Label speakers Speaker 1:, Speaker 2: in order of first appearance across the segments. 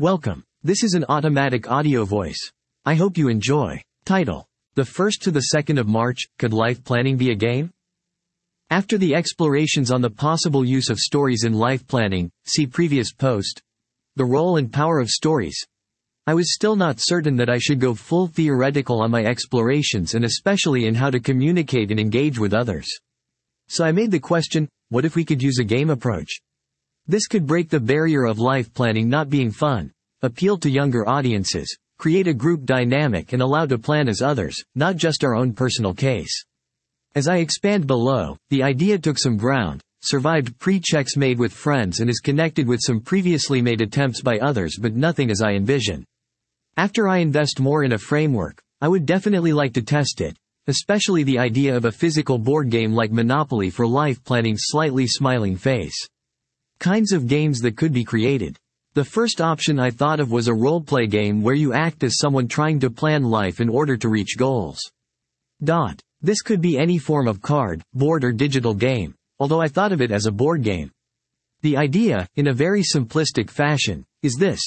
Speaker 1: Welcome. This is an automatic audio voice. I hope you enjoy. Title. The 1st to the 2nd of March, could life planning be a game? After the explorations on the possible use of stories in life planning, see previous post. The role and power of stories. I was still not certain that I should go full theoretical on my explorations and especially in how to communicate and engage with others. So I made the question, what if we could use a game approach? This could break the barrier of life planning not being fun, appeal to younger audiences, create a group dynamic and allow to plan as others, not just our own personal case. As I expand below, the idea took some ground, survived pre-checks made with friends and is connected with some previously made attempts by others but nothing as I envision. After I invest more in a framework, I would definitely like to test it, especially the idea of a physical board game like Monopoly for life planning slightly smiling face. Kinds of games that could be created. The first option I thought of was a role-play game where you act as someone trying to plan life in order to reach goals. Dot. This could be any form of card, board or digital game, although I thought of it as a board game. The idea, in a very simplistic fashion, is this.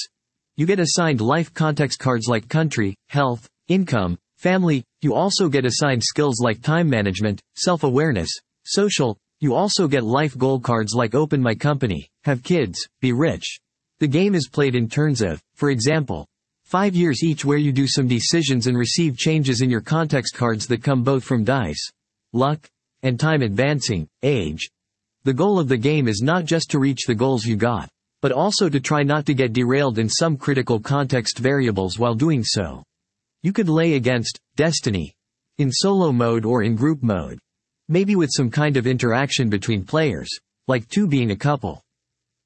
Speaker 1: You get assigned life context cards like country, health, income, family, you also get assigned skills like time management, self-awareness, social, you also get life goal cards like open my company, have kids, be rich. The game is played in turns of, for example, five years each where you do some decisions and receive changes in your context cards that come both from dice, luck, and time advancing, age. The goal of the game is not just to reach the goals you got, but also to try not to get derailed in some critical context variables while doing so. You could lay against destiny in solo mode or in group mode. Maybe with some kind of interaction between players, like two being a couple.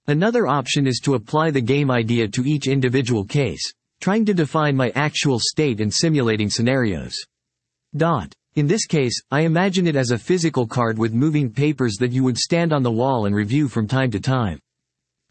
Speaker 1: Another option is to apply the game idea to each individual case, trying to define my actual state and simulating scenarios. Dot. In this case, I imagine it as a physical card with moving papers that you would stand on the wall and review from time to time.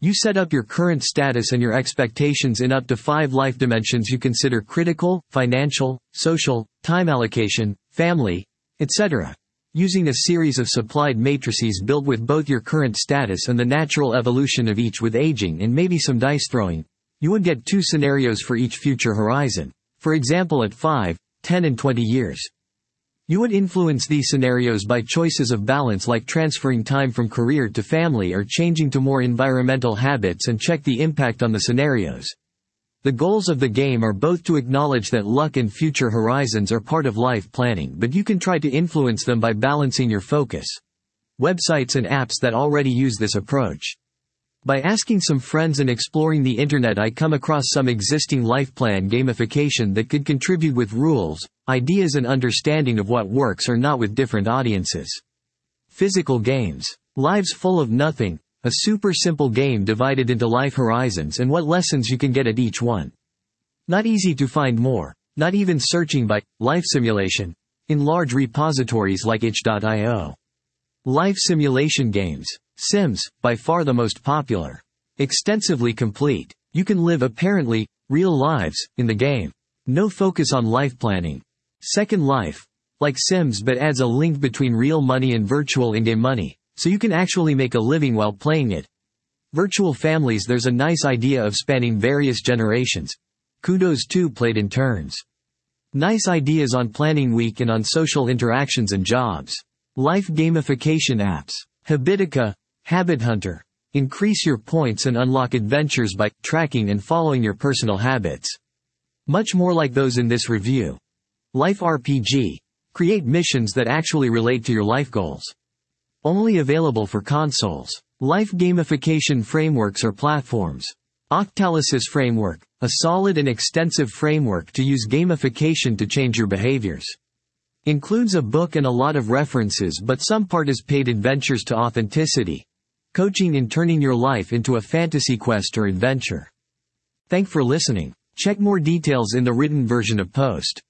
Speaker 1: You set up your current status and your expectations in up to five life dimensions you consider critical, financial, social, time allocation, family, etc using a series of supplied matrices built with both your current status and the natural evolution of each with aging and maybe some dice throwing, you would get two scenarios for each future horizon. For example at 5, 10 and 20 years. You would influence these scenarios by choices of balance like transferring time from career to family or changing to more environmental habits and check the impact on the scenarios. The goals of the game are both to acknowledge that luck and future horizons are part of life planning but you can try to influence them by balancing your focus. Websites and apps that already use this approach. By asking some friends and exploring the internet I come across some existing life plan gamification that could contribute with rules, ideas and understanding of what works or not with different audiences. Physical games. Lives full of nothing, a super simple game divided into life horizons and what lessons you can get at each one. Not easy to find more, not even searching by life simulation in large repositories like itch.io. Life simulation games, Sims, by far the most popular. Extensively complete. You can live apparently real lives in the game. No focus on life planning. Second Life, like Sims but adds a link between real money and virtual in-game money. So you can actually make a living while playing it. Virtual families There's a nice idea of spanning various generations. Kudos 2 played in turns. Nice ideas on planning week and on social interactions and jobs. Life gamification apps. Habitica, Habit Hunter. Increase your points and unlock adventures by tracking and following your personal habits. Much more like those in this review. Life RPG. Create missions that actually relate to your life goals. Only available for consoles. Life gamification frameworks or platforms. Octalysis Framework, a solid and extensive framework to use gamification to change your behaviors. Includes a book and a lot of references but some part is paid adventures to authenticity. Coaching in turning your life into a fantasy quest or adventure. Thank for listening. Check more details in the written version of post.